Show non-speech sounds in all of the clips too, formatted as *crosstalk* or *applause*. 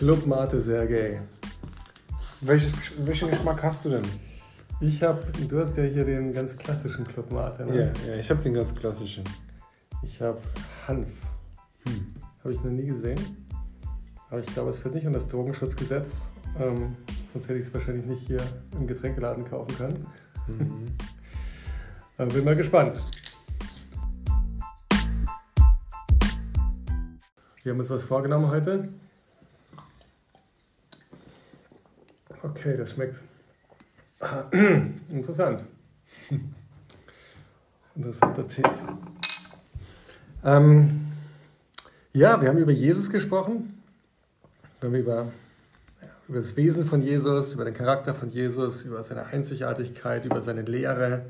Club Mate Sergej. Welches, welchen Geschmack hast du denn? Ich habe, du hast ja hier den ganz klassischen Club Mate. Ne? Ja, ja, ich habe den ganz klassischen. Ich habe Hanf. Hm. Habe ich noch nie gesehen. Aber ich glaube, es fällt nicht unter das Drogenschutzgesetz. Ähm, sonst hätte ich es wahrscheinlich nicht hier im Getränkeladen kaufen können. Mhm. *laughs* bin mal gespannt. Wir haben uns was vorgenommen heute. Okay, das schmeckt *clears throat* interessant. *laughs* Interessanter Tee. Ähm, ja, wir haben über Jesus gesprochen. Wir haben über, ja, über das Wesen von Jesus, über den Charakter von Jesus, über seine Einzigartigkeit, über seine Lehre.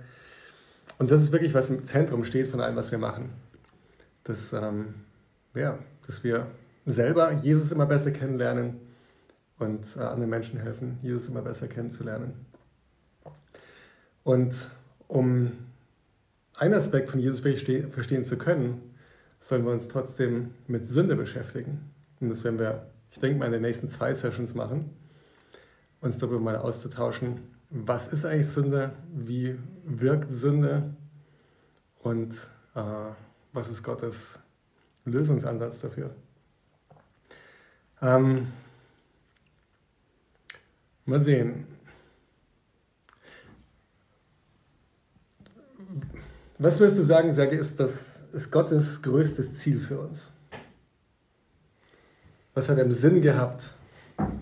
Und das ist wirklich, was im Zentrum steht von allem, was wir machen. Das, ähm, ja, dass wir selber Jesus immer besser kennenlernen und äh, anderen Menschen helfen, Jesus immer besser kennenzulernen. Und um einen Aspekt von Jesus wirklich verstehen zu können, sollen wir uns trotzdem mit Sünde beschäftigen. Und das werden wir, ich denke mal, in den nächsten zwei Sessions machen, uns darüber mal auszutauschen, was ist eigentlich Sünde, wie wirkt Sünde und äh, was ist Gottes Lösungsansatz dafür. Ähm, mal sehen. Was würdest du sagen, sage, ist das ist Gottes größtes Ziel für uns? Was hat er im Sinn gehabt,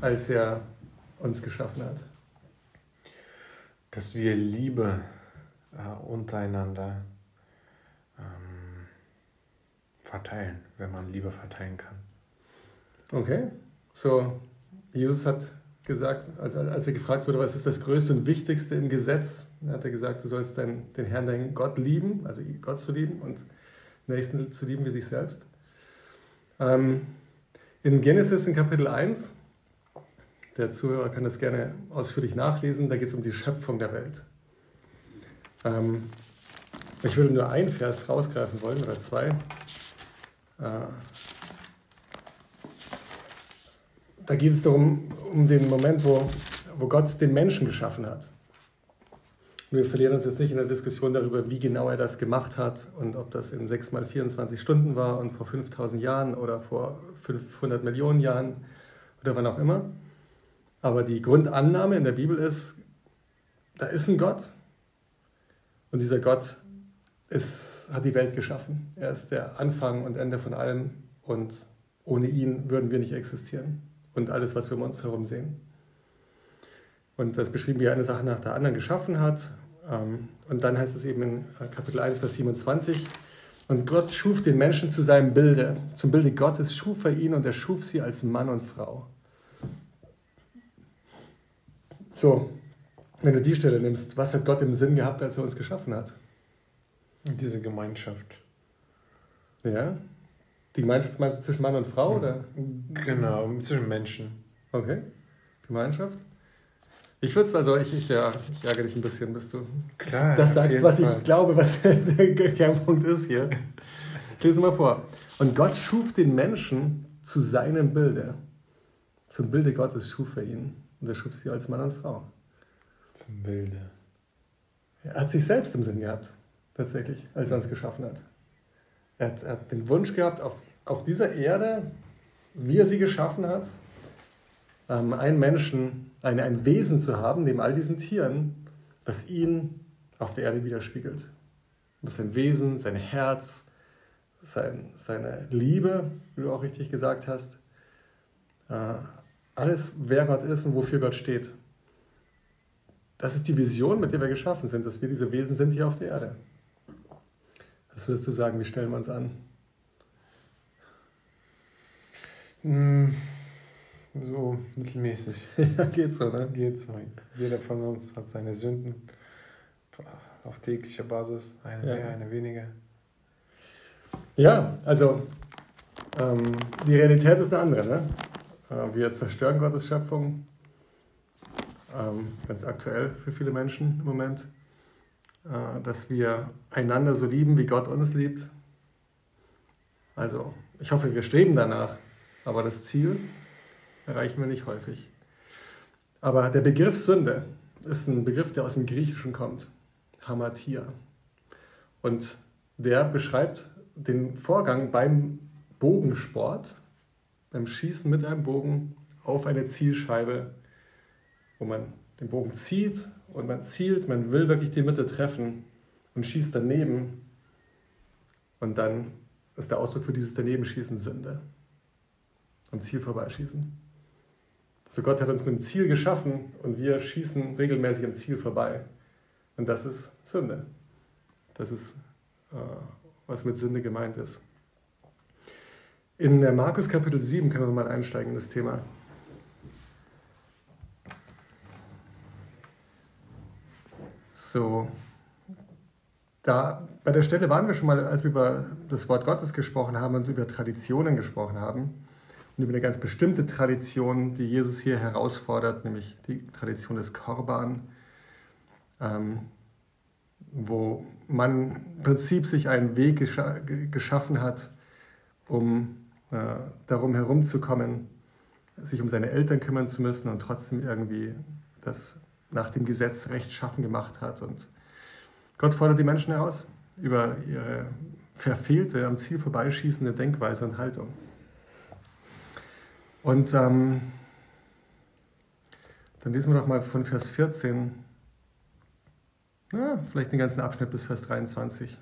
als er uns geschaffen hat? Dass wir Liebe äh, untereinander verteilen, wenn man Liebe verteilen kann. Okay, so Jesus hat gesagt, als, als er gefragt wurde, was ist das Größte und Wichtigste im Gesetz, hat er gesagt, du sollst deinen, den Herrn, deinen Gott lieben, also Gott zu lieben und Nächsten zu lieben wie sich selbst. Ähm, in Genesis in Kapitel 1, der Zuhörer kann das gerne ausführlich nachlesen, da geht es um die Schöpfung der Welt. Ähm, ich würde nur einen Vers rausgreifen wollen oder zwei. Äh, da geht es darum, um den Moment, wo, wo Gott den Menschen geschaffen hat. Wir verlieren uns jetzt nicht in der Diskussion darüber, wie genau er das gemacht hat und ob das in 6 mal 24 Stunden war und vor 5000 Jahren oder vor 500 Millionen Jahren oder wann auch immer. Aber die Grundannahme in der Bibel ist, da ist ein Gott und dieser Gott ist, hat die Welt geschaffen. Er ist der Anfang und Ende von allem und ohne ihn würden wir nicht existieren und alles, was wir um uns herum sehen. Und das beschrieben, wie er eine Sache nach der anderen geschaffen hat. Ähm, und dann heißt es eben in äh, Kapitel 1, Vers 27, und Gott schuf den Menschen zu seinem Bilde. Zum Bilde Gottes schuf er ihn und er schuf sie als Mann und Frau. So, wenn du die Stelle nimmst, was hat Gott im Sinn gehabt, als er uns geschaffen hat? Diese Gemeinschaft. Ja? Die Gemeinschaft meinst du zwischen Mann und Frau? Oder? Genau, zwischen Menschen. Okay. Gemeinschaft? Ich würde es also, ich, ich, ja, ich ärgere dich ein bisschen, bis du Klar, das sagst, was Fall. ich glaube, was *laughs* der Kernpunkt ist hier. Ich lese mal vor. Und Gott schuf den Menschen zu seinem Bilde. Zum Bilde Gottes schuf er ihn. Und er schuf sie als Mann und Frau. Zum Bilde. Er hat sich selbst im Sinn gehabt tatsächlich, als er uns geschaffen hat. Er hat, er hat den Wunsch gehabt, auf, auf dieser Erde, wie er sie geschaffen hat, ähm, einen Menschen, ein, ein Wesen zu haben, neben all diesen Tieren, das ihn auf der Erde widerspiegelt. Was sein Wesen, sein Herz, sein, seine Liebe, wie du auch richtig gesagt hast, äh, alles, wer Gott ist und wofür Gott steht. Das ist die Vision, mit der wir geschaffen sind, dass wir diese Wesen sind hier auf der Erde. Was würdest du sagen, wie stellen wir uns an? Hm, so mittelmäßig. *laughs* ja, geht so, ne? Geht so. Jeder von uns hat seine Sünden auf täglicher Basis, eine ja. mehr, eine weniger. Ja, also ähm, die Realität ist eine andere. Ne? Äh, wir zerstören Gottes Schöpfung, ähm, ganz aktuell für viele Menschen im Moment. Äh, dass wir einander so lieben, wie Gott uns liebt. Also, ich hoffe, wir streben danach. Aber das Ziel erreichen wir nicht häufig. Aber der Begriff Sünde ist ein Begriff, der aus dem Griechischen kommt. Hamatia. Und der beschreibt den Vorgang beim Bogensport, beim Schießen mit einem Bogen auf eine Zielscheibe, wo man den Bogen zieht und man zielt, man will wirklich die Mitte treffen und schießt daneben. Und dann ist der Ausdruck für dieses Danebenschießen Sünde. Am Ziel vorbeischießen. Also Gott hat uns mit dem Ziel geschaffen und wir schießen regelmäßig am Ziel vorbei. Und das ist Sünde. Das ist, äh, was mit Sünde gemeint ist. In Markus Kapitel 7 können wir mal einsteigen in das Thema. So, da bei der Stelle waren wir schon mal, als wir über das Wort Gottes gesprochen haben und über Traditionen gesprochen haben und über eine ganz bestimmte Tradition, die Jesus hier herausfordert, nämlich die Tradition des Korban, ähm, wo man im Prinzip sich einen Weg gescha geschaffen hat, um äh, darum herumzukommen, sich um seine Eltern kümmern zu müssen und trotzdem irgendwie das nach dem Gesetz rechtschaffen gemacht hat. Und Gott fordert die Menschen heraus über ihre verfehlte, am Ziel vorbeischießende Denkweise und Haltung. Und ähm, dann lesen wir doch mal von Vers 14, ja, vielleicht den ganzen Abschnitt bis Vers 23.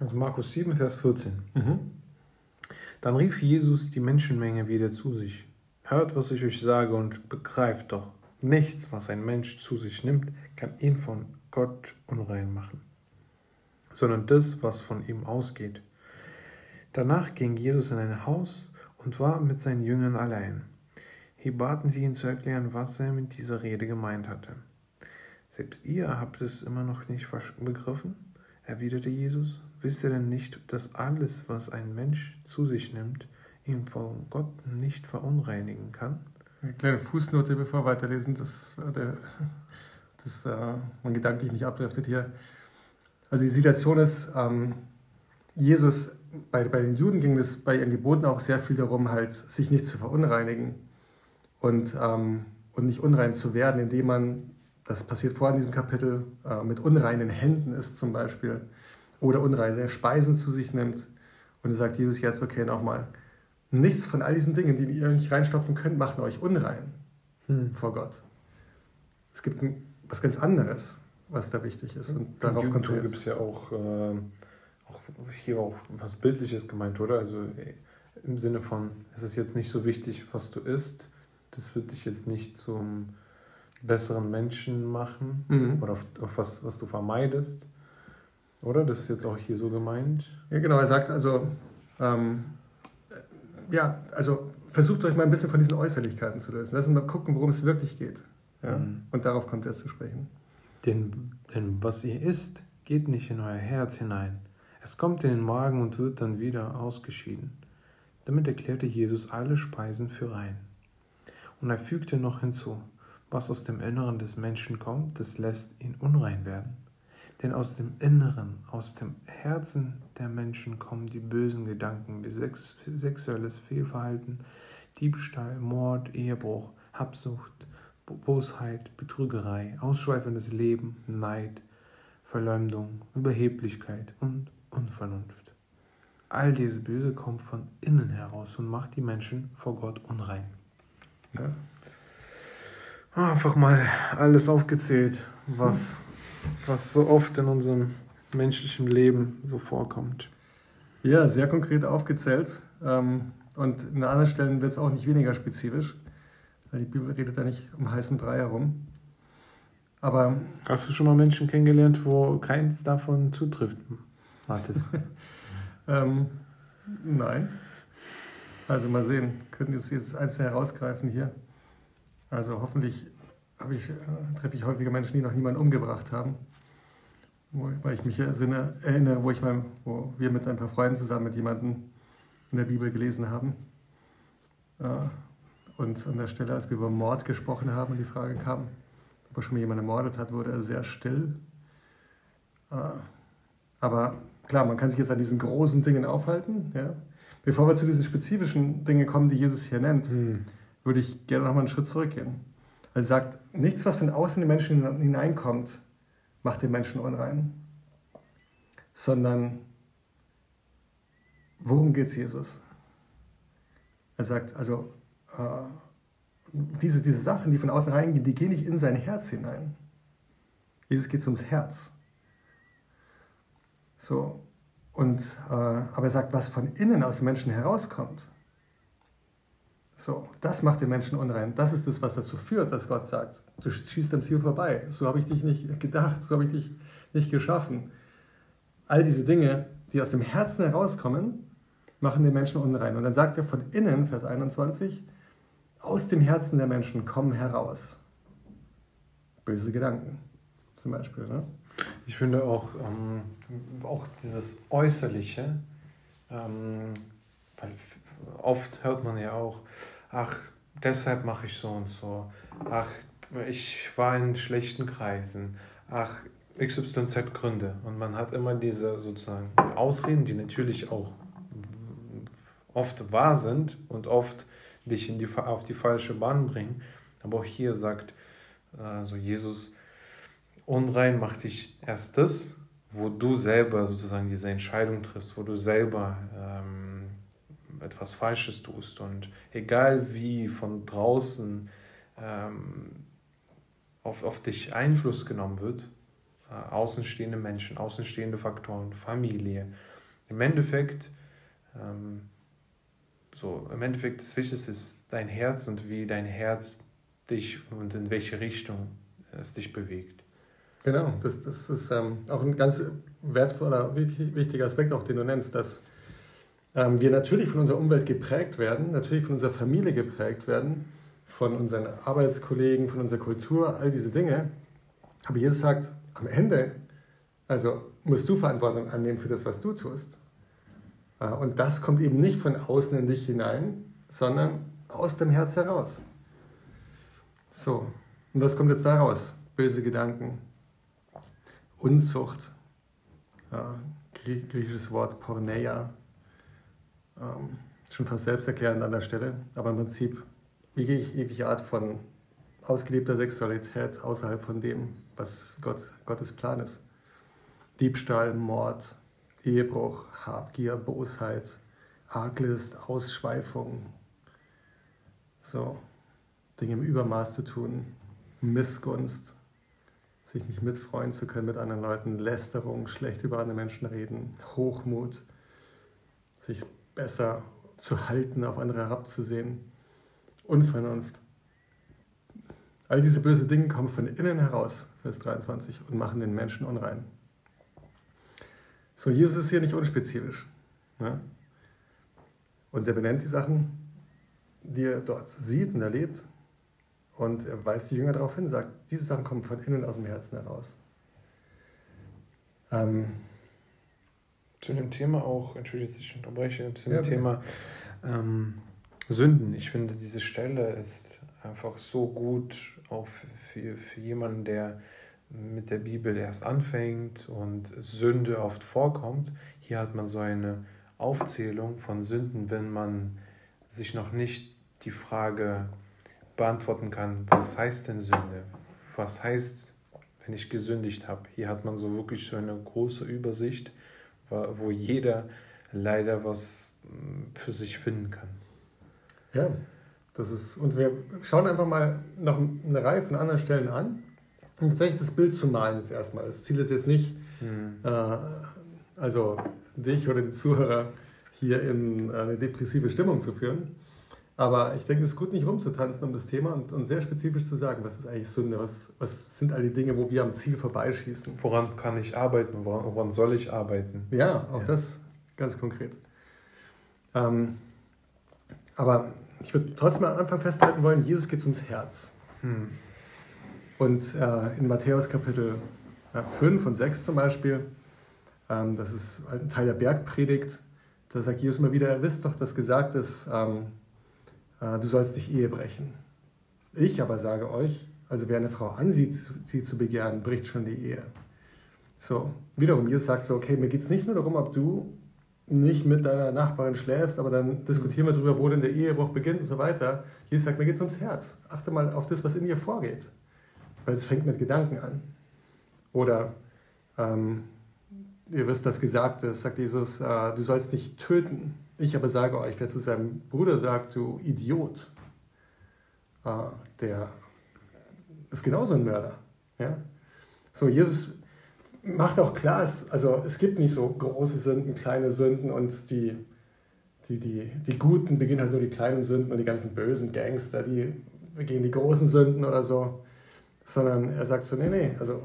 Also Markus 7, Vers 14. Mhm. Dann rief Jesus die Menschenmenge wieder zu sich. Hört, was ich euch sage und begreift doch, nichts, was ein Mensch zu sich nimmt, kann ihn von Gott unrein machen, sondern das, was von ihm ausgeht. Danach ging Jesus in ein Haus und war mit seinen Jüngern allein. Hier baten sie ihn zu erklären, was er mit dieser Rede gemeint hatte. Selbst ihr habt es immer noch nicht begriffen, erwiderte Jesus. Wisst ihr denn nicht, dass alles, was ein Mensch zu sich nimmt, ihn von Gott nicht verunreinigen kann? Eine kleine Fußnote, bevor wir weiterlesen, dass, der, *laughs* dass äh, man gedanklich nicht abdriftet hier. Also die Situation ist, ähm, Jesus, bei, bei den Juden ging es bei ihren Geboten auch sehr viel darum, halt sich nicht zu verunreinigen und, ähm, und nicht unrein zu werden, indem man, das passiert vor in diesem Kapitel, äh, mit unreinen Händen ist zum Beispiel oder unreine Speisen zu sich nimmt. Und sagt Jesus jetzt, okay, nochmal, nichts von all diesen Dingen, die ihr nicht reinstopfen könnt, machen euch unrein hm. vor Gott. Es gibt ein, was ganz anderes, was da wichtig ist. Und darauf Im kommt gibt es ja auch, äh, auch hier auch was Bildliches gemeint, oder? Also äh, im Sinne von, es ist jetzt nicht so wichtig, was du isst, das wird dich jetzt nicht zum besseren Menschen machen mhm. oder auf, auf was, was du vermeidest, oder? Das ist jetzt auch hier so gemeint. Ja, genau. Er sagt also, ähm, ja, also versucht euch mal ein bisschen von diesen Äußerlichkeiten zu lösen. Lass uns mal gucken, worum es wirklich geht. Ja? Mhm. Und darauf kommt er zu sprechen. Denn, denn was ihr isst, geht nicht in euer Herz hinein. Es kommt in den Magen und wird dann wieder ausgeschieden. Damit erklärte Jesus alle Speisen für rein. Und er fügte noch hinzu, was aus dem Inneren des Menschen kommt, das lässt ihn unrein werden. Denn aus dem Inneren, aus dem Herzen der Menschen kommen die bösen Gedanken wie sex sexuelles Fehlverhalten, Diebstahl, Mord, Ehebruch, Habsucht, Bosheit, Betrügerei, ausschweifendes Leben, Neid, Verleumdung, Überheblichkeit und Unvernunft. All diese Böse kommt von innen heraus und macht die Menschen vor Gott unrein. Ja. Einfach mal alles aufgezählt, was was so oft in unserem menschlichen Leben so vorkommt. Ja, sehr konkret aufgezählt. Ähm, und in anderen Stellen wird es auch nicht weniger spezifisch, weil die Bibel redet da nicht um heißen Brei herum. Aber Hast du schon mal Menschen kennengelernt, wo keins davon zutrifft, Mathis? *laughs* ähm, nein. Also mal sehen, könnten jetzt, jetzt einzeln herausgreifen hier. Also hoffentlich ich, äh, treffe ich häufiger Menschen, die noch niemanden umgebracht haben. Wo, weil ich mich erinnere, erinnere wo, ich mal, wo wir mit ein paar Freunden zusammen mit jemandem in der Bibel gelesen haben. Äh, und an der Stelle, als wir über Mord gesprochen haben und die Frage kam, ob er schon mal jemanden ermordet hat, wurde er sehr still. Äh, aber klar, man kann sich jetzt an diesen großen Dingen aufhalten. Ja? Bevor wir zu diesen spezifischen Dingen kommen, die Jesus hier nennt, mhm würde ich gerne noch mal einen Schritt zurückgehen. Er sagt, nichts, was von außen in die Menschen hineinkommt, macht den Menschen unrein, sondern worum geht es Jesus? Er sagt, also äh, diese, diese Sachen, die von außen reingehen, die gehen nicht in sein Herz hinein. Jesus geht ums Herz. So, und, äh, aber er sagt, was von innen aus dem Menschen herauskommt, so, das macht den Menschen unrein. Das ist das, was dazu führt, dass Gott sagt, du schießt am Ziel vorbei. So habe ich dich nicht gedacht, so habe ich dich nicht geschaffen. All diese Dinge, die aus dem Herzen herauskommen, machen den Menschen unrein. Und dann sagt er von innen, Vers 21, aus dem Herzen der Menschen kommen heraus böse Gedanken, zum Beispiel. Ne? Ich finde auch, ähm, auch dieses Äußerliche, ähm, weil oft hört man ja auch, ach, deshalb mache ich so und so, ach, ich war in schlechten Kreisen, ach, XYZ Gründe. Und man hat immer diese sozusagen Ausreden, die natürlich auch oft wahr sind und oft dich in die, auf die falsche Bahn bringen. Aber auch hier sagt also Jesus, unrein macht dich erst das, wo du selber sozusagen diese Entscheidung triffst, wo du selber etwas Falsches tust. Und egal wie von draußen ähm, auf, auf dich Einfluss genommen wird, äh, außenstehende Menschen, außenstehende Faktoren, Familie, im Endeffekt, ähm, so, im Endeffekt das Wichtigste ist dein Herz und wie dein Herz dich und in welche Richtung es dich bewegt. Genau, das, das ist ähm, auch ein ganz wertvoller, wichtiger Aspekt, auch den du nennst, dass wir natürlich von unserer Umwelt geprägt werden, natürlich von unserer Familie geprägt werden, von unseren Arbeitskollegen, von unserer Kultur, all diese Dinge. Aber Jesus sagt, am Ende, also musst du Verantwortung annehmen für das, was du tust. Äh, und das kommt eben nicht von außen in dich hinein, sondern aus dem Herz heraus. So, und was kommt jetzt da raus? Böse Gedanken, Unzucht, griechisches Wort Porneia, ähm, schon fast selbsterklärend an der Stelle, aber im Prinzip jegliche Art von ausgelebter Sexualität außerhalb von dem, was Gott, Gottes Plan ist. Diebstahl, Mord, Ehebruch, Habgier, Bosheit, Arglist, Ausschweifung, so Dinge im Übermaß zu tun, Missgunst, sich nicht mitfreuen zu können mit anderen Leuten, Lästerung, schlecht über andere Menschen reden, Hochmut, sich besser zu halten, auf andere herabzusehen, Unvernunft. All diese bösen Dinge kommen von innen heraus, Vers 23, und machen den Menschen unrein. So, Jesus ist hier nicht unspezifisch. Ne? Und er benennt die Sachen, die er dort sieht und erlebt. Und er weist die Jünger darauf hin, sagt, diese Sachen kommen von innen aus dem Herzen heraus. Ähm, zu dem Thema auch, entschuldige, ich unterbreche, zu dem ja, Thema ähm, Sünden. Ich finde, diese Stelle ist einfach so gut, auch für, für jemanden, der mit der Bibel erst anfängt und Sünde oft vorkommt. Hier hat man so eine Aufzählung von Sünden, wenn man sich noch nicht die Frage beantworten kann, was heißt denn Sünde? Was heißt, wenn ich gesündigt habe? Hier hat man so wirklich so eine große Übersicht wo jeder leider was hm, für sich finden kann. Ja, das ist, und wir schauen einfach mal noch eine Reihe von anderen Stellen an, um tatsächlich das Bild zu malen jetzt erstmal. Das Ziel ist jetzt nicht, mhm. äh, also dich oder die Zuhörer hier in eine depressive Stimmung zu führen, aber ich denke, es ist gut, nicht rumzutanzen um das Thema und, und sehr spezifisch zu sagen, was ist eigentlich Sünde, was, was sind all die Dinge, wo wir am Ziel vorbeischießen. Woran kann ich arbeiten, woran, woran soll ich arbeiten? Ja, auch ja. das ganz konkret. Ähm, aber ich würde trotzdem am Anfang festhalten wollen, Jesus geht ums Herz. Hm. Und äh, in Matthäus Kapitel äh, 5 und 6 zum Beispiel, ähm, das ist ein Teil der Bergpredigt, da sagt Jesus immer wieder, ihr wisst doch, dass gesagt ist, ähm, äh, du sollst nicht Ehe brechen. Ich aber sage euch, also wer eine Frau ansieht, sie zu begehren, bricht schon die Ehe. So, wiederum, Jesus sagt so, okay, mir geht es nicht nur darum, ob du nicht mit deiner Nachbarin schläfst, aber dann diskutieren wir darüber, wo denn der Ehebruch beginnt und so weiter. Jesus sagt, mir geht es ums Herz. Achte mal auf das, was in dir vorgeht. Weil es fängt mit Gedanken an. Oder ähm, ihr wisst, dass gesagt ist, sagt Jesus, äh, du sollst nicht töten. Ich aber sage euch, wer zu seinem Bruder sagt, du Idiot, äh, der ist genauso ein Mörder. Ja? So, Jesus macht auch klar, es, also es gibt nicht so große Sünden, kleine Sünden und die, die, die, die Guten beginnen halt nur die kleinen Sünden und die ganzen bösen Gangster, die begehen die großen Sünden oder so. Sondern er sagt so, nee, nee, also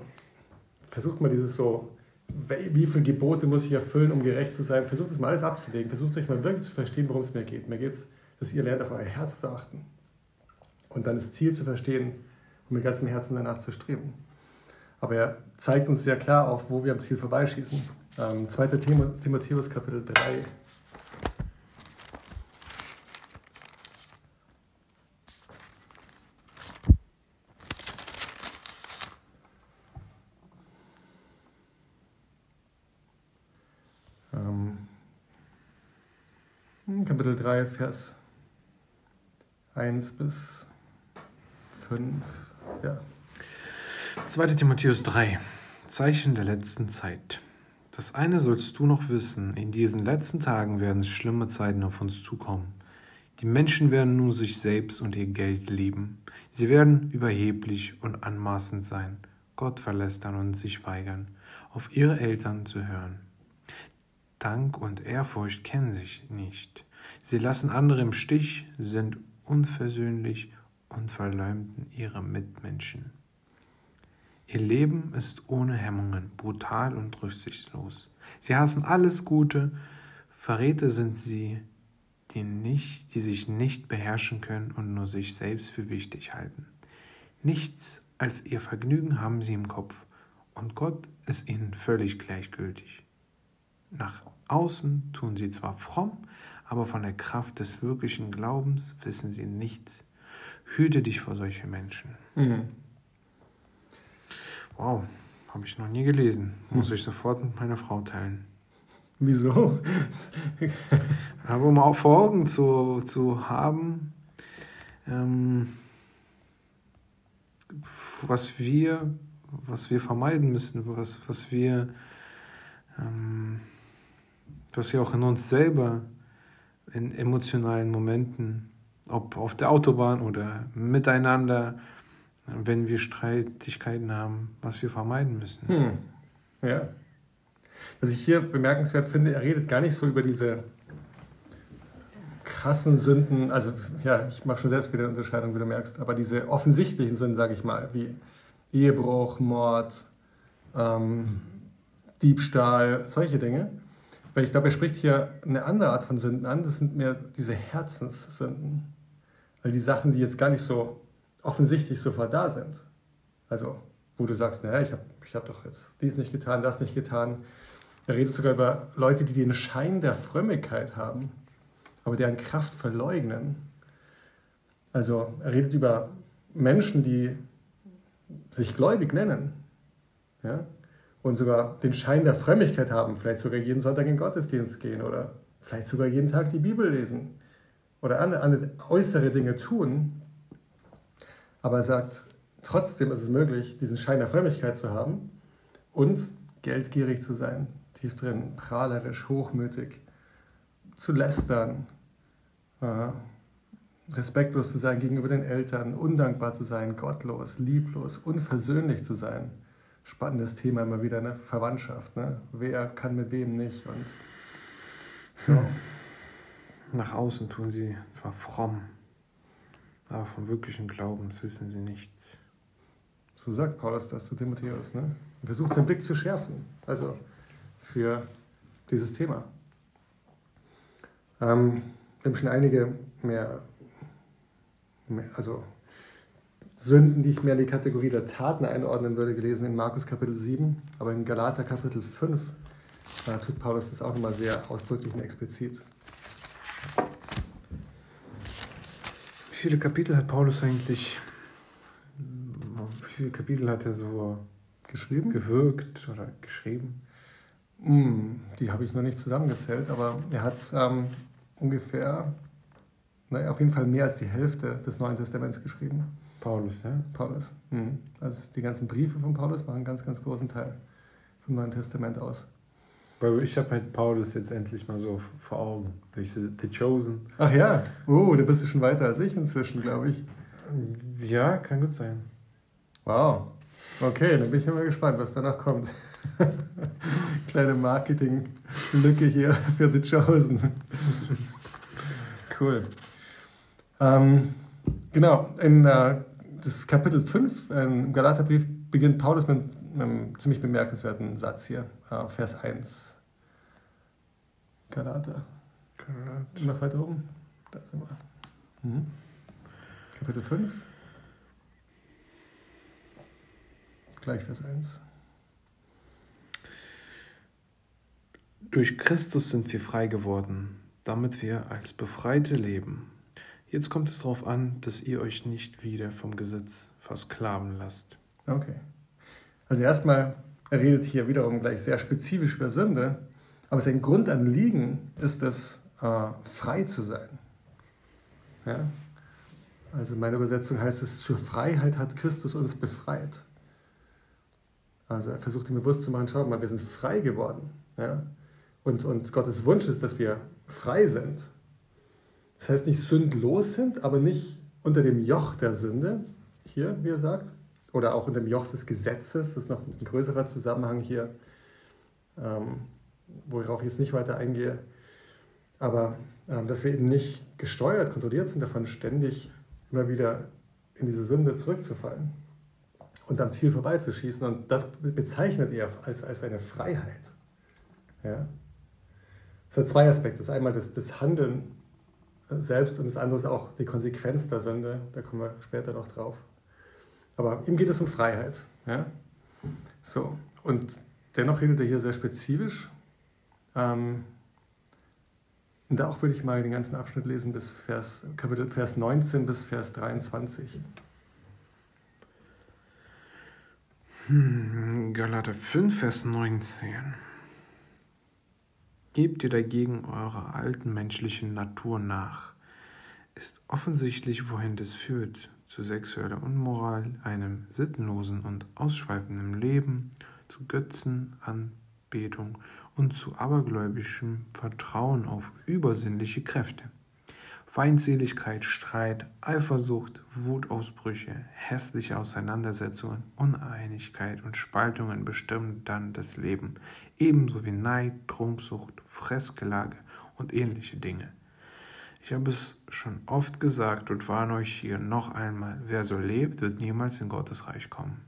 versucht mal dieses so, wie viele Gebote muss ich erfüllen, um gerecht zu sein? Versucht das mal alles abzulegen. Versucht euch mal wirklich zu verstehen, worum es mir geht. Mir geht es, dass ihr lernt, auf euer Herz zu achten. Und dann das Ziel zu verstehen und mit ganzem Herzen danach zu streben. Aber er zeigt uns sehr klar auf, wo wir am Ziel vorbeischießen. Ähm, 2. Timotheus Kapitel 3. Kapitel 3, Vers 1 bis 5. Ja. 2. Timotheus 3 Zeichen der letzten Zeit. Das eine sollst du noch wissen, in diesen letzten Tagen werden schlimme Zeiten auf uns zukommen. Die Menschen werden nun sich selbst und ihr Geld lieben. Sie werden überheblich und anmaßend sein, Gott verlästern und sich weigern, auf ihre Eltern zu hören. Dank und Ehrfurcht kennen sich nicht. Sie lassen andere im Stich, sind unversöhnlich und verleumden ihre Mitmenschen. Ihr Leben ist ohne Hemmungen, brutal und rücksichtslos. Sie hassen alles Gute, Verräter sind sie, die, nicht, die sich nicht beherrschen können und nur sich selbst für wichtig halten. Nichts als ihr Vergnügen haben sie im Kopf und Gott ist ihnen völlig gleichgültig. Nach außen tun sie zwar fromm, aber von der Kraft des wirklichen Glaubens wissen sie nichts. Hüte dich vor solchen Menschen. Mhm. Wow, habe ich noch nie gelesen. Muss hm. ich sofort mit meiner Frau teilen. Wieso? Aber um auch vor Augen zu, zu haben, ähm, was wir, was wir vermeiden müssen, was, was wir, ähm, was wir auch in uns selber in emotionalen Momenten, ob auf der Autobahn oder miteinander, wenn wir Streitigkeiten haben, was wir vermeiden müssen. Hm. Ja. Was ich hier bemerkenswert finde, er redet gar nicht so über diese krassen Sünden, also ja, ich mache schon selbst wieder eine Unterscheidung, wie du merkst, aber diese offensichtlichen Sünden, sage ich mal, wie Ehebruch, Mord, ähm, Diebstahl, solche Dinge. Weil ich glaube, er spricht hier eine andere Art von Sünden an, das sind mehr diese Herzenssünden. Weil die Sachen, die jetzt gar nicht so offensichtlich sofort da sind. Also, wo du sagst, naja, ich habe ich hab doch jetzt dies nicht getan, das nicht getan. Er redet sogar über Leute, die den Schein der Frömmigkeit haben, aber deren Kraft verleugnen. Also, er redet über Menschen, die sich gläubig nennen. Ja? Und sogar den Schein der Frömmigkeit haben, vielleicht sogar jeden Sonntag in den Gottesdienst gehen oder vielleicht sogar jeden Tag die Bibel lesen oder andere, andere äußere Dinge tun, aber er sagt, trotzdem ist es möglich, diesen Schein der Frömmigkeit zu haben und geldgierig zu sein, tief drin, prahlerisch, hochmütig, zu lästern, äh, respektlos zu sein gegenüber den Eltern, undankbar zu sein, gottlos, lieblos, unversöhnlich zu sein. Spannendes Thema immer wieder, ne? Verwandtschaft. Ne? Wer kann mit wem nicht? Und so. Nach außen tun sie zwar fromm, aber vom wirklichen Glaubens wissen sie nichts. So sagt Paulus das zu Timotheus. Ne? Er versucht seinen Blick zu schärfen, also für dieses Thema. Ähm, wir haben schon einige mehr, mehr, also Sünden, die ich mehr in die Kategorie der Taten einordnen würde, gelesen in Markus Kapitel 7, aber in Galater Kapitel 5 da tut Paulus das auch nochmal sehr ausdrücklich und explizit. viele Kapitel hat Paulus eigentlich, wie viele Kapitel hat er so geschrieben? Gewirkt oder geschrieben? Hm, die habe ich noch nicht zusammengezählt, aber er hat ähm, ungefähr, naja, auf jeden Fall mehr als die Hälfte des Neuen Testaments geschrieben. Paulus, ja? Paulus. Mhm. Also die ganzen Briefe von Paulus machen einen ganz, ganz großen Teil vom Neuen Testament aus. Weil ich habe halt Paulus jetzt endlich mal so vor Augen, durch The Chosen. Ach ja, oh, da bist du schon weiter als ich inzwischen, glaube ich. Ja, kann gut sein. Wow. Okay, dann bin ich immer gespannt, was danach kommt. *laughs* Kleine Marketing-Lücke hier für The Chosen. cool. Ähm, genau, in äh, das Kapitel 5 im Galaterbrief beginnt Paulus mit, mit einem ziemlich bemerkenswerten Satz hier, äh, Vers 1. Galater. Galater. Noch weiter oben? Da sind wir. Mhm. Kapitel 5. Gleich Vers 1. Durch Christus sind wir frei geworden, damit wir als Befreite leben. Jetzt kommt es darauf an, dass ihr euch nicht wieder vom Gesetz versklaven lasst. Okay. Also erstmal, er redet hier wiederum gleich sehr spezifisch über Sünde, aber sein Grundanliegen ist es, äh, frei zu sein. Ja? Also in meiner Übersetzung heißt es, zur Freiheit hat Christus uns befreit. Also er versucht ihm bewusst zu machen, schau mal, wir sind frei geworden. Ja? Und, und Gottes Wunsch ist, dass wir frei sind. Das heißt nicht sündlos sind, aber nicht unter dem Joch der Sünde, hier, wie er sagt, oder auch unter dem Joch des Gesetzes, das ist noch ein größerer Zusammenhang hier, ähm, worauf ich jetzt nicht weiter eingehe. Aber ähm, dass wir eben nicht gesteuert, kontrolliert sind davon, ständig immer wieder in diese Sünde zurückzufallen und am Ziel vorbeizuschießen. Und das bezeichnet er als, als eine Freiheit. Ja? Es hat zwei Aspekte. Das einmal das, das Handeln selbst und das andere ist auch die Konsequenz der Sünde. Da kommen wir später noch drauf. Aber ihm geht es um Freiheit. Ja? So, und dennoch redet er hier sehr spezifisch. Ähm, und da auch würde ich mal den ganzen Abschnitt lesen bis Vers, Kapitel, Vers 19 bis Vers 23. Hm, Galater 5, Vers 19. Gebt ihr dagegen eurer alten menschlichen Natur nach. Ist offensichtlich, wohin das führt, zu sexueller Unmoral, einem sittenlosen und ausschweifenden Leben, zu Götzenanbetung und zu abergläubischem Vertrauen auf übersinnliche Kräfte. Feindseligkeit, Streit, Eifersucht, Wutausbrüche, hässliche Auseinandersetzungen, Uneinigkeit und Spaltungen bestimmen dann das Leben, ebenso wie Neid, Trunksucht, Fressgelage und ähnliche Dinge. Ich habe es schon oft gesagt und warne euch hier noch einmal, wer so lebt, wird niemals in Gottes Reich kommen.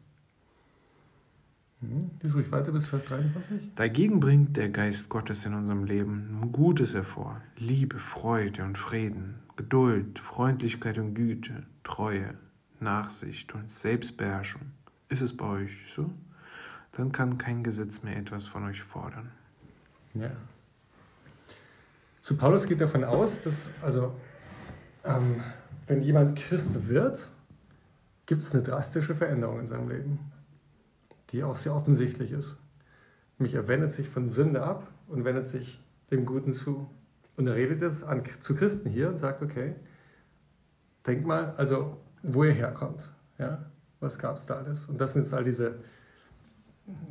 Mhm. Lies ruhig weiter bis Vers 23. Dagegen bringt der Geist Gottes in unserem Leben Gutes hervor: Liebe, Freude und Frieden, Geduld, Freundlichkeit und Güte, Treue, Nachsicht und Selbstbeherrschung. Ist es bei euch so? Dann kann kein Gesetz mehr etwas von euch fordern. Ja. Zu Paulus geht davon aus, dass, also, ähm, wenn jemand Christ wird, gibt es eine drastische Veränderung in seinem Leben die auch sehr offensichtlich ist. Nämlich er wendet sich von Sünde ab und wendet sich dem Guten zu. Und er redet jetzt an, zu Christen hier und sagt, okay, denk mal, also wo ihr herkommt. Ja? Was gab es da alles? Und das sind jetzt all diese,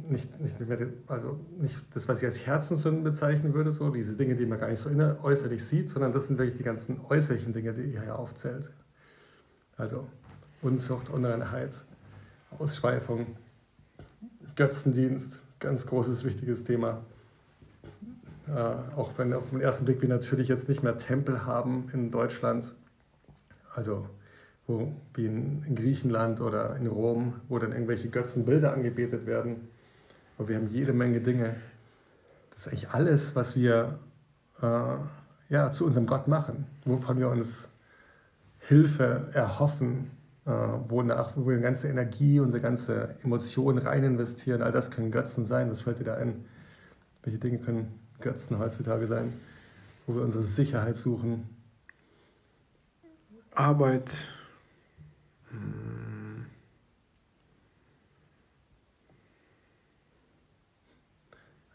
nicht, nicht mehr, also nicht das, was ich als Herzenssünden bezeichnen würde, so diese Dinge, die man gar nicht so äußerlich sieht, sondern das sind wirklich die ganzen äußerlichen Dinge, die ihr hier aufzählt. Also Unzucht, Unreinheit, Ausschweifung, Götzendienst, ganz großes, wichtiges Thema. Äh, auch wenn auf den ersten Blick wir natürlich jetzt nicht mehr Tempel haben in Deutschland, also wo, wie in, in, Griechenland oder in Rom, wo dann irgendwelche Götzenbilder angebetet werden. Aber wir haben jede Menge Dinge. Das ist eigentlich alles, was wir äh, ja, zu unserem Gott machen, wovon wir uns Hilfe erhoffen, äh, wonach wo wir ganze Energie, unsere ganze Emotion rein investieren. All das können Götzen sein. Was fällt dir da ein? Welche Dinge können Götzen heutzutage sein, wo wir unsere Sicherheit suchen? Arbeit. Hm.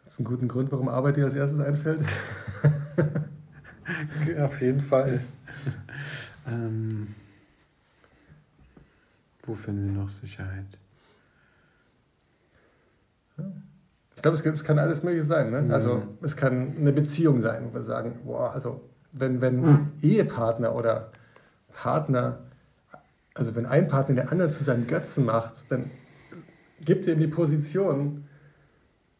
Das ist ein guter Grund, warum Arbeit dir als erstes einfällt. *laughs* Auf jeden Fall. ähm, wo finden wir noch Sicherheit? Ich glaube, es, es, kann alles Mögliche sein. Ne? Mhm. Also es kann eine Beziehung sein, wo wir sagen, boah, also wenn, wenn mhm. Ehepartner oder Partner, also wenn ein Partner den anderen zu seinem Götzen macht, dann gibt er ihm die Position,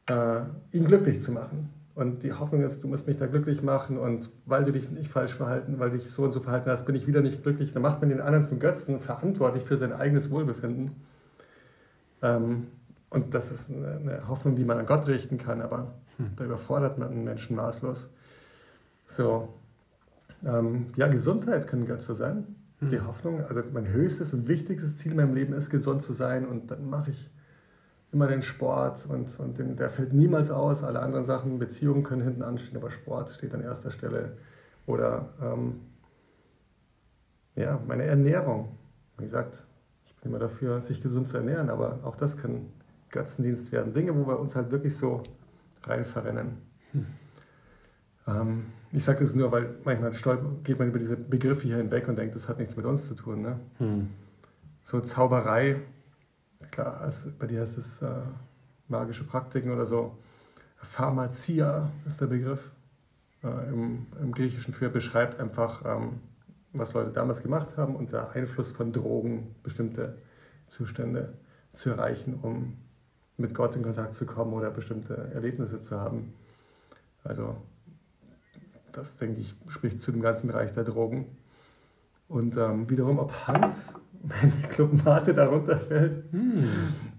äh, ihn glücklich zu machen. Und die Hoffnung ist, du musst mich da glücklich machen und weil du dich nicht falsch verhalten, weil du dich so und so verhalten hast, bin ich wieder nicht glücklich. Dann macht man den anderen zum Götzen verantwortlich für sein eigenes Wohlbefinden. Ähm, und das ist eine Hoffnung, die man an Gott richten kann, aber hm. da überfordert man einen Menschen maßlos. So, ähm, ja, Gesundheit kann Götze sein. Hm. Die Hoffnung, also mein höchstes und wichtigstes Ziel in meinem Leben ist, gesund zu sein und dann mache ich immer den Sport und, und den, der fällt niemals aus. Alle anderen Sachen, Beziehungen können hinten anstehen, aber Sport steht an erster Stelle. Oder ähm, ja, meine Ernährung. Wie gesagt, ich bin immer dafür, sich gesund zu ernähren, aber auch das kann Götzendienst werden. Dinge, wo wir uns halt wirklich so rein verrennen. Hm. Ähm, ich sage das nur, weil manchmal geht man über diese Begriffe hier hinweg und denkt, das hat nichts mit uns zu tun. Ne? Hm. So Zauberei, klar, also bei dir heißt es äh, magische Praktiken oder so. Pharmacia ist der Begriff äh, im, im, Griechischen für, beschreibt einfach, ähm, was Leute damals gemacht haben und der Einfluss von Drogen, bestimmte Zustände zu erreichen, um mit Gott in Kontakt zu kommen oder bestimmte Erlebnisse zu haben. Also das, denke ich, spricht zu dem ganzen Bereich der Drogen. Und ähm, wiederum, ob Hanf, *laughs* wenn die Clubmate darunter fällt, hm.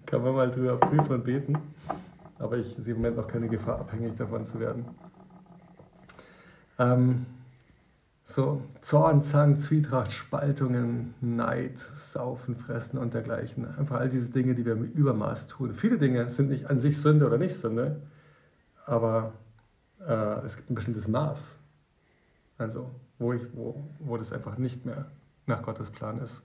kann man mal drüber prüfen und beten. Aber ich sehe im Moment noch keine Gefahr, abhängig davon zu werden. Ähm, so, Zorn, Zank, Zwietracht, Spaltungen, Neid, Saufen, Fressen und dergleichen. Einfach all diese Dinge, die wir im Übermaß tun. Viele Dinge sind nicht an sich Sünde oder nicht Sünde, aber äh, es gibt ein bestimmtes Maß. Also, wo, ich, wo, wo das einfach nicht mehr nach Gottes Plan ist.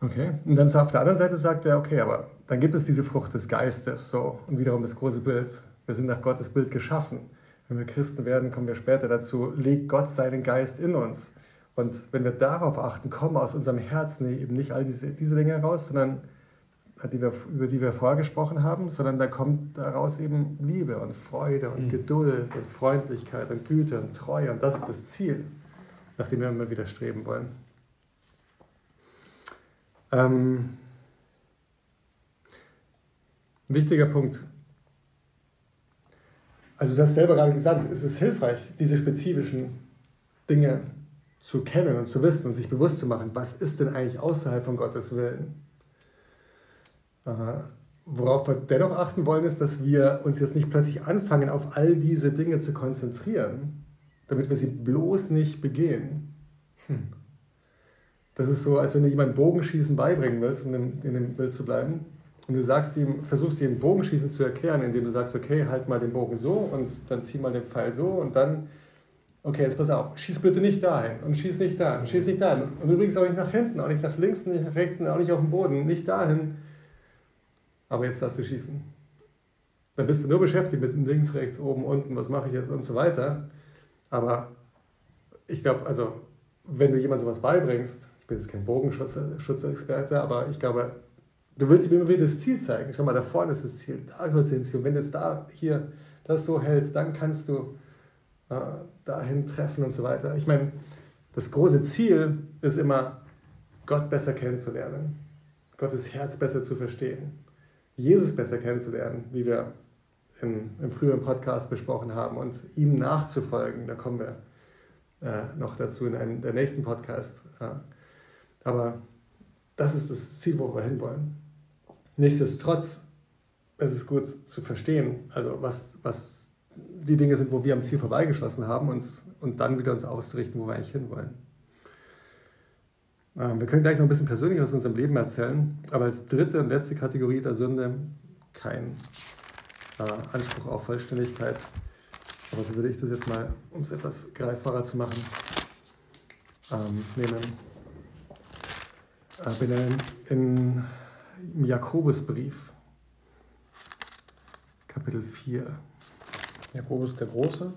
Okay, und dann auf der anderen Seite sagt er, okay, aber dann gibt es diese Frucht des Geistes, so, und wiederum das große Bild. Wir sind nach Gottes Bild geschaffen. Wenn wir Christen werden, kommen wir später dazu, legt Gott seinen Geist in uns. Und wenn wir darauf achten, kommen aus unserem Herzen eben nicht all diese, diese Dinge heraus, sondern die wir, über die wir vorher gesprochen haben, sondern da kommt daraus eben Liebe und Freude und mhm. Geduld und Freundlichkeit und Güte und Treue. Und das ist das Ziel, nach dem wir immer wieder streben wollen. Ähm, wichtiger Punkt, also du hast selber gerade gesagt, es ist hilfreich, diese spezifischen Dinge zu kennen und zu wissen und sich bewusst zu machen, was ist denn eigentlich außerhalb von Gottes Willen. Worauf wir dennoch achten wollen, ist, dass wir uns jetzt nicht plötzlich anfangen, auf all diese Dinge zu konzentrieren, damit wir sie bloß nicht begehen. Hm. Das ist so, als wenn du jemandem Bogenschießen beibringen willst, um in dem Bild zu bleiben und du sagst ihm, versuchst ihm Bogenschießen zu erklären, indem du sagst, okay, halt mal den Bogen so und dann zieh mal den Pfeil so und dann, okay, jetzt pass auf, schieß bitte nicht dahin und schieß nicht dahin, schieß nicht dahin. Und übrigens auch nicht nach hinten, auch nicht nach links, nicht nach rechts, auch nicht auf dem Boden, nicht dahin. Aber jetzt darfst du schießen. Dann bist du nur beschäftigt mit links, rechts, oben, unten, was mache ich jetzt und so weiter. Aber ich glaube, also, wenn du jemandem sowas beibringst, ich bin jetzt kein Bogenschutzexperte, aber ich glaube, Du willst ihm immer wieder das Ziel zeigen. Schau mal, da vorne ist das Ziel, da gehört das Ziel. Und wenn du jetzt da hier das so hältst, dann kannst du äh, dahin treffen und so weiter. Ich meine, das große Ziel ist immer, Gott besser kennenzulernen, Gottes Herz besser zu verstehen, Jesus besser kennenzulernen, wie wir im, im früheren Podcast besprochen haben, und ihm nachzufolgen. Da kommen wir äh, noch dazu in einem der nächsten Podcasts. Äh, aber das ist das Ziel, wo wir hinwollen. Nichtsdestotrotz ist es gut zu verstehen, also was, was die Dinge sind, wo wir am Ziel vorbeigeschossen haben uns, und dann wieder uns auszurichten, wo wir eigentlich hinwollen. Ähm, wir können gleich noch ein bisschen persönlich aus unserem Leben erzählen, aber als dritte und letzte Kategorie der Sünde kein äh, Anspruch auf Vollständigkeit. Aber so würde ich das jetzt mal, um es etwas greifbarer zu machen, ähm, nehmen. Äh, benennen in im Jakobusbrief, Kapitel 4. Jakobus der Große?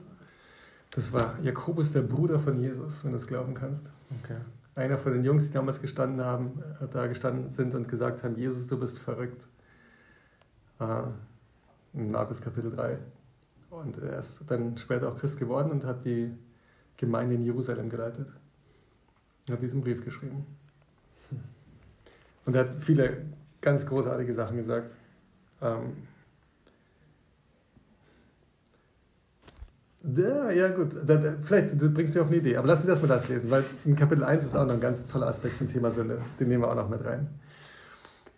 Das war Jakobus, der Bruder von Jesus, wenn du es glauben kannst. Okay. Einer von den Jungs, die damals gestanden haben, äh, da gestanden sind und gesagt haben, Jesus, du bist verrückt. Äh, in Markus Kapitel 3. Und er ist dann später auch Christ geworden und hat die Gemeinde in Jerusalem geleitet. Er hat diesen Brief geschrieben. Und er hat viele ganz großartige Sachen gesagt. Ja, ja gut. vielleicht du bringst mich auf eine Idee, aber lass uns erstmal das lesen, weil in Kapitel 1 ist auch noch ein ganz toller Aspekt zum Thema Sünde. Den nehmen wir auch noch mit rein.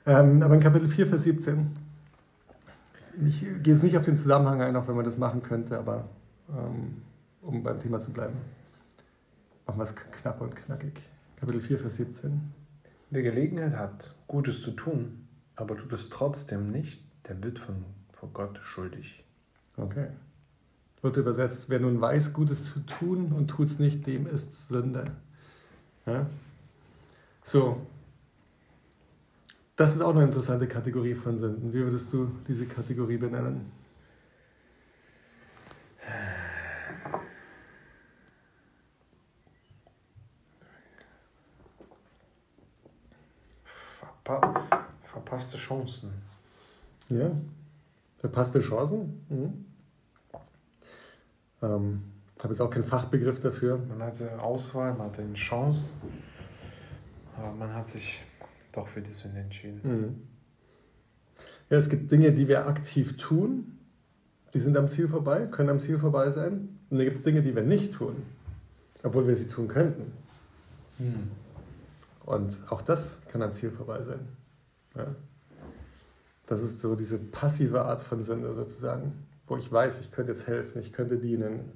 Ähm, aber in Kapitel 4, Vers 17, ich gehe jetzt nicht auf den Zusammenhang ein, auch wenn man das machen könnte, aber ähm, um beim Thema zu bleiben, machen wir es knapp und knackig. Kapitel 4, Vers 17. Wer Gelegenheit hat, Gutes zu tun, aber tut es trotzdem nicht, der wird von, vor Gott schuldig. Okay wird übersetzt, wer nun weiß, Gutes zu tun und tut es nicht, dem ist Sünde. Ja? So, das ist auch eine interessante Kategorie von Sünden. Wie würdest du diese Kategorie benennen? Verpa verpasste Chancen. Ja, verpasste Chancen? Mhm. Ähm, habe jetzt auch keinen Fachbegriff dafür. Man hatte Auswahl, man hatte eine Chance, aber man hat sich doch für die Sünde entschieden. Mhm. Ja, es gibt Dinge, die wir aktiv tun, die sind am Ziel vorbei, können am Ziel vorbei sein. Und dann gibt es Dinge, die wir nicht tun, obwohl wir sie tun könnten. Mhm. Und auch das kann am Ziel vorbei sein. Ja. Das ist so diese passive Art von Sünde sozusagen wo ich weiß, ich könnte jetzt helfen, ich könnte dienen.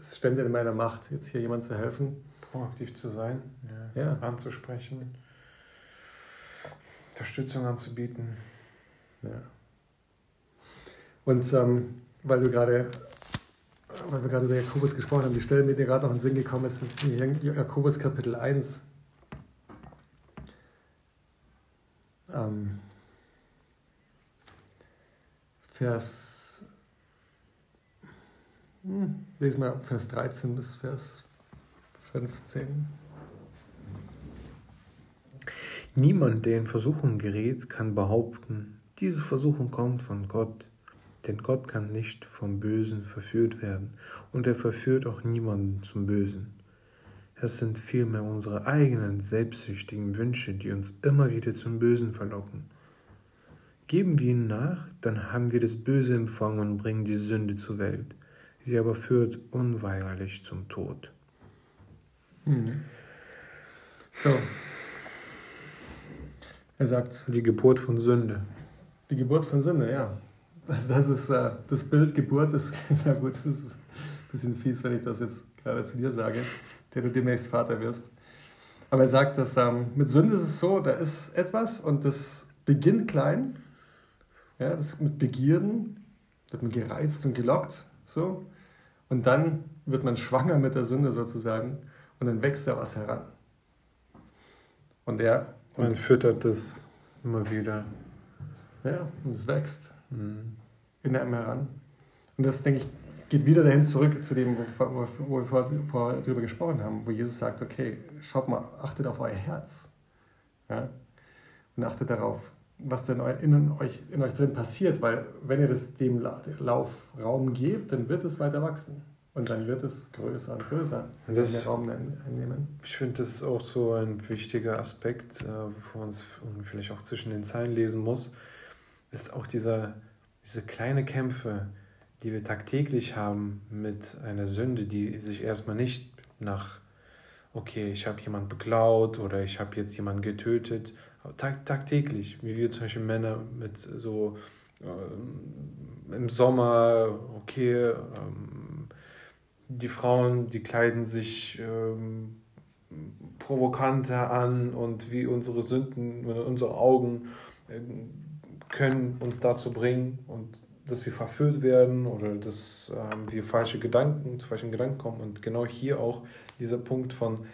Es stände in meiner Macht, jetzt hier jemand zu helfen. Proaktiv zu sein, ja. Ja. anzusprechen, Unterstützung anzubieten. Ja. Und ähm, weil du gerade weil wir gerade über Jakobus gesprochen haben, die Stelle, mit der gerade noch in den Sinn gekommen ist, ist in Jakobus Kapitel 1. Ähm, Vers lesen wir Vers 13 bis Vers 15. Niemand, der in Versuchung gerät, kann behaupten, diese Versuchung kommt von Gott, denn Gott kann nicht vom Bösen verführt werden und er verführt auch niemanden zum Bösen. Es sind vielmehr unsere eigenen selbstsüchtigen Wünsche, die uns immer wieder zum Bösen verlocken. Geben wir ihnen nach, dann haben wir das Böse empfangen und bringen die Sünde zur Welt sie aber führt unweigerlich zum Tod. Mhm. So. Er sagt. Die Geburt von Sünde. Die Geburt von Sünde, ja. Also das ist äh, das Bild Geburt ist, *laughs* na gut, das ist ein bisschen fies, wenn ich das jetzt gerade zu dir sage, der du demnächst Vater wirst. Aber er sagt, dass ähm, mit Sünde ist es so, da ist etwas und das beginnt klein. Ja, das mit Begierden, wird man gereizt und gelockt, so. Und dann wird man schwanger mit der Sünde sozusagen und dann wächst da was heran. Und er. Man füttert es immer wieder. Ja, und es wächst mhm. in einem heran. Und das, denke ich, geht wieder dahin zurück zu dem, wo, wo wir vorher vor drüber gesprochen haben, wo Jesus sagt, okay, schaut mal, achtet auf euer Herz. Ja? Und achtet darauf, was denn in euch, in euch drin passiert, weil wenn ihr das dem Laufraum gebt, dann wird es weiter wachsen. Und dann wird es größer und größer, wenn wir Raum einnehmen. Ich finde, das ist auch so ein wichtiger Aspekt, äh, wo man vielleicht auch zwischen den Zeilen lesen muss, ist auch dieser, diese kleine Kämpfe, die wir tagtäglich haben mit einer Sünde, die sich erstmal nicht nach, okay, ich habe jemanden beklaut oder ich habe jetzt jemanden getötet, tag, tagtäglich, wie wir zum Beispiel Männer mit so äh, im Sommer, okay, ähm, die Frauen, die kleiden sich ähm, provokanter an und wie unsere Sünden, unsere Augen äh, können uns dazu bringen und dass wir verführt werden oder dass ähm, wir falsche Gedanken, zu falschen Gedanken kommen. Und genau hier auch dieser Punkt von,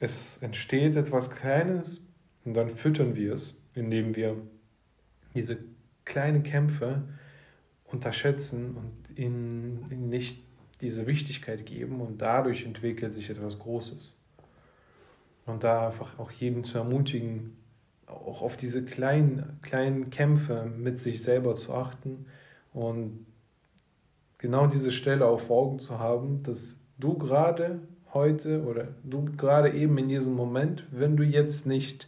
es entsteht etwas Kleines, und dann füttern wir es, indem wir diese kleinen Kämpfe unterschätzen und ihnen, nicht diese Wichtigkeit geben und dadurch entwickelt sich etwas Großes. Und da einfach auch jeden zu ermutigen, auch auf diese kleinen, kleinen Kämpfe mit sich selber zu achten und genau diese Stelle vor Augen zu haben, dass du gerade heute oder du gerade eben in diesem Moment, wenn du jetzt nicht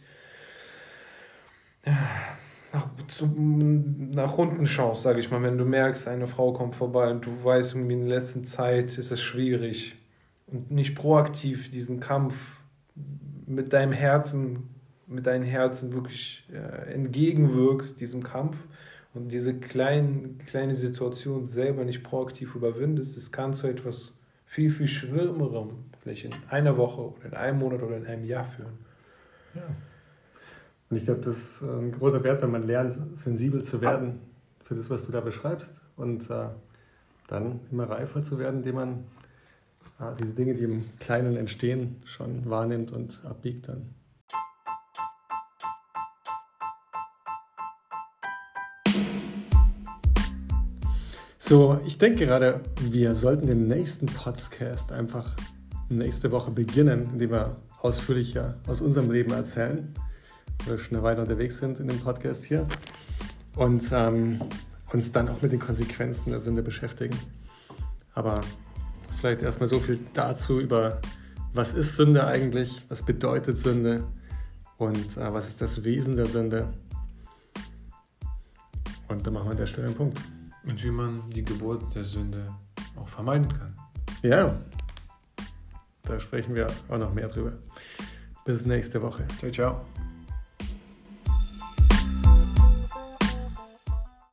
nach, zu, nach unten schaust, sage ich mal, wenn du merkst, eine Frau kommt vorbei und du weißt, irgendwie in der letzten Zeit ist es schwierig und nicht proaktiv diesen Kampf mit deinem Herzen, mit deinem Herzen wirklich äh, entgegenwirkst, diesem Kampf und diese kleinen, kleine Situation selber nicht proaktiv überwindest, es kann zu etwas viel, viel Schlimmerem, vielleicht in einer Woche oder in einem Monat oder in einem Jahr führen. Ja. Und ich glaube, das ist ein großer Wert, wenn man lernt, sensibel zu werden für das, was du da beschreibst und äh, dann immer reifer zu werden, indem man äh, diese Dinge, die im Kleinen entstehen, schon wahrnimmt und abbiegt dann. So, ich denke gerade, wir sollten den nächsten Podcast einfach nächste Woche beginnen, indem wir ausführlicher aus unserem Leben erzählen wir schon eine Weile unterwegs sind in dem Podcast hier und ähm, uns dann auch mit den Konsequenzen der Sünde beschäftigen. Aber vielleicht erstmal so viel dazu über, was ist Sünde eigentlich, was bedeutet Sünde und äh, was ist das Wesen der Sünde. Und dann machen wir an der Stelle einen Punkt. Und wie man die Geburt der Sünde auch vermeiden kann. Ja, da sprechen wir auch noch mehr drüber. Bis nächste Woche. Ciao, ciao.